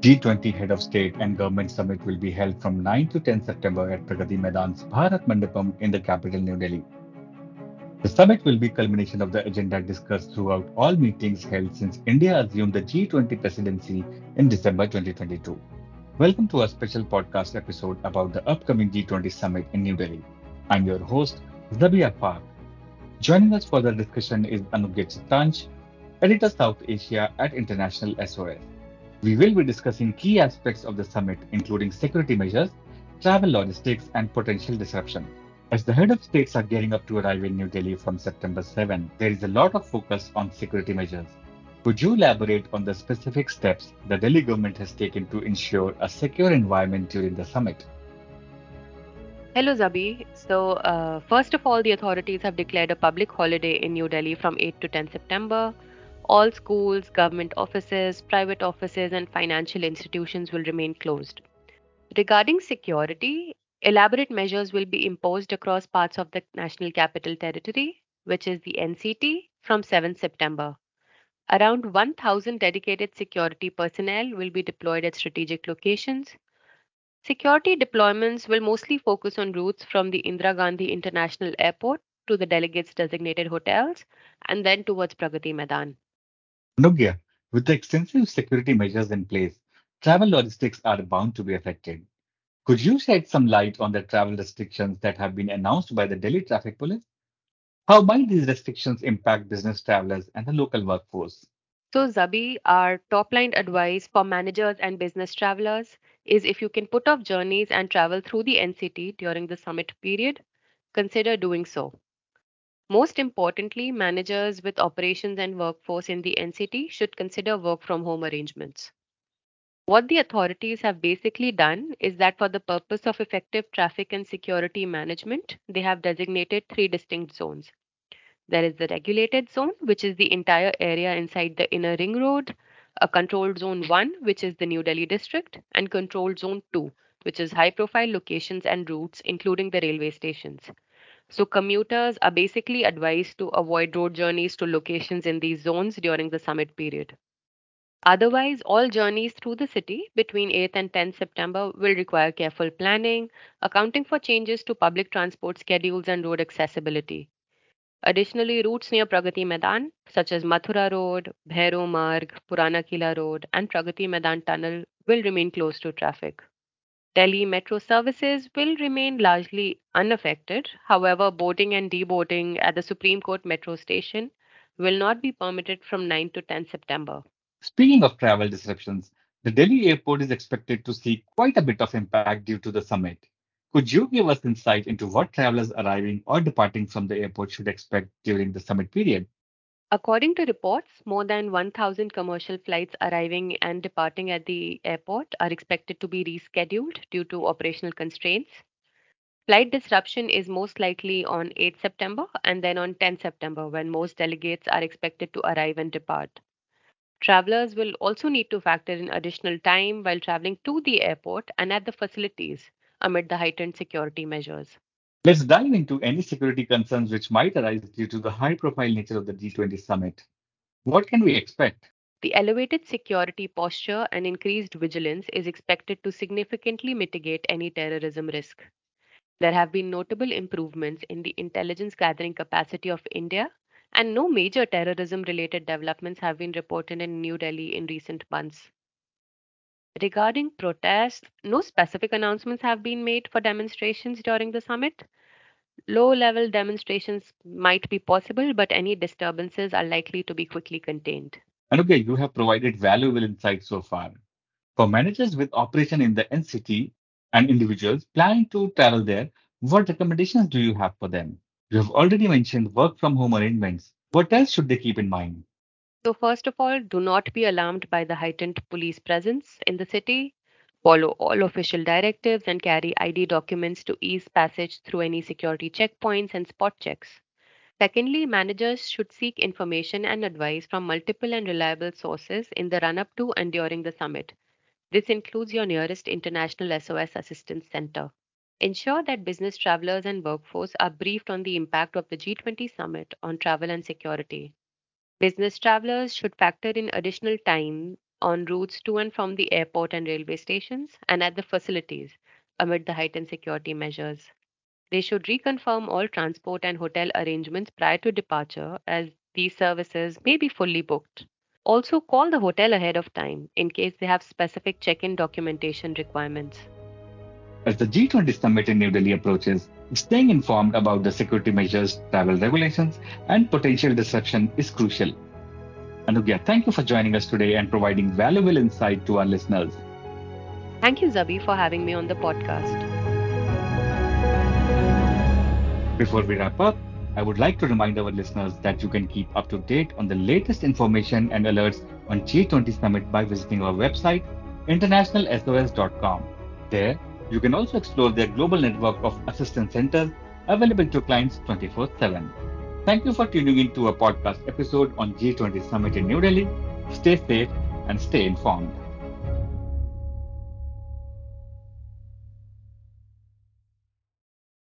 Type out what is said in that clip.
G20 Head of State and Government Summit will be held from 9 to 10 September at Pragati Maidan's Bharat Mandapam in the capital New Delhi. The summit will be culmination of the agenda discussed throughout all meetings held since India assumed the G20 presidency in December 2022. Welcome to our special podcast episode about the upcoming G20 summit in New Delhi. I'm your host, Zabia Park. Joining us for the discussion is Anugya Chitransh, Editor South Asia at International SOS. We will be discussing key aspects of the summit, including security measures, travel logistics, and potential disruption. As the head of states are gearing up to arrive in New Delhi from September 7, there is a lot of focus on security measures. Could you elaborate on the specific steps the Delhi government has taken to ensure a secure environment during the summit? Hello, Zabi. So, uh, first of all, the authorities have declared a public holiday in New Delhi from 8 to 10 September. All schools, government offices, private offices, and financial institutions will remain closed. Regarding security, elaborate measures will be imposed across parts of the National Capital Territory, which is the NCT, from 7 September. Around 1,000 dedicated security personnel will be deployed at strategic locations. Security deployments will mostly focus on routes from the Indira Gandhi International Airport to the delegates' designated hotels and then towards Pragati Maidan. Anugya, with the extensive security measures in place, travel logistics are bound to be affected. Could you shed some light on the travel restrictions that have been announced by the Delhi Traffic Police? How might these restrictions impact business travelers and the local workforce? So, Zabi, our top line advice for managers and business travelers is if you can put off journeys and travel through the NCT during the summit period, consider doing so. Most importantly, managers with operations and workforce in the NCT should consider work from home arrangements. What the authorities have basically done is that for the purpose of effective traffic and security management, they have designated three distinct zones. There is the regulated zone, which is the entire area inside the inner ring road, a controlled zone 1, which is the New Delhi district, and controlled zone 2, which is high profile locations and routes, including the railway stations. So, commuters are basically advised to avoid road journeys to locations in these zones during the summit period. Otherwise, all journeys through the city between 8th and 10th September will require careful planning, accounting for changes to public transport schedules and road accessibility. Additionally, routes near Pragati Maidan, such as Mathura Road, Bhairo Marg, Purana Kila Road, and Pragati Maidan Tunnel, will remain closed to traffic. Delhi metro services will remain largely unaffected. However, boarding and deboarding at the Supreme Court metro station will not be permitted from 9 to 10 September. Speaking of travel disruptions, the Delhi airport is expected to see quite a bit of impact due to the summit. Could you give us insight into what travelers arriving or departing from the airport should expect during the summit period? According to reports, more than 1,000 commercial flights arriving and departing at the airport are expected to be rescheduled due to operational constraints. Flight disruption is most likely on 8 September and then on 10 September when most delegates are expected to arrive and depart. Travelers will also need to factor in additional time while traveling to the airport and at the facilities amid the heightened security measures. Let's dive into any security concerns which might arise due to the high profile nature of the G20 summit. What can we expect? The elevated security posture and increased vigilance is expected to significantly mitigate any terrorism risk. There have been notable improvements in the intelligence gathering capacity of India and no major terrorism related developments have been reported in New Delhi in recent months. Regarding protests, no specific announcements have been made for demonstrations during the summit. Low level demonstrations might be possible, but any disturbances are likely to be quickly contained. Anugya, you have provided valuable insights so far. For managers with operation in the NCT and individuals planning to travel there, what recommendations do you have for them? You have already mentioned work from home arrangements. What else should they keep in mind? So, first of all, do not be alarmed by the heightened police presence in the city. Follow all official directives and carry ID documents to ease passage through any security checkpoints and spot checks. Secondly, managers should seek information and advice from multiple and reliable sources in the run up to and during the summit. This includes your nearest International SOS Assistance Center. Ensure that business travelers and workforce are briefed on the impact of the G20 summit on travel and security. Business travelers should factor in additional time on routes to and from the airport and railway stations and at the facilities amid the heightened security measures. They should reconfirm all transport and hotel arrangements prior to departure as these services may be fully booked. Also, call the hotel ahead of time in case they have specific check in documentation requirements. As the G20 summit in New Delhi approaches, staying informed about the security measures, travel regulations, and potential disruption is crucial. Anugya, thank you for joining us today and providing valuable insight to our listeners. Thank you, Zabi, for having me on the podcast. Before we wrap up, I would like to remind our listeners that you can keep up to date on the latest information and alerts on G20 Summit by visiting our website, internationalsos.com. There, you can also explore their global network of assistance centers available to clients 24 7. Thank you for tuning in to a podcast episode on G20 Summit in New Delhi. Stay safe and stay informed.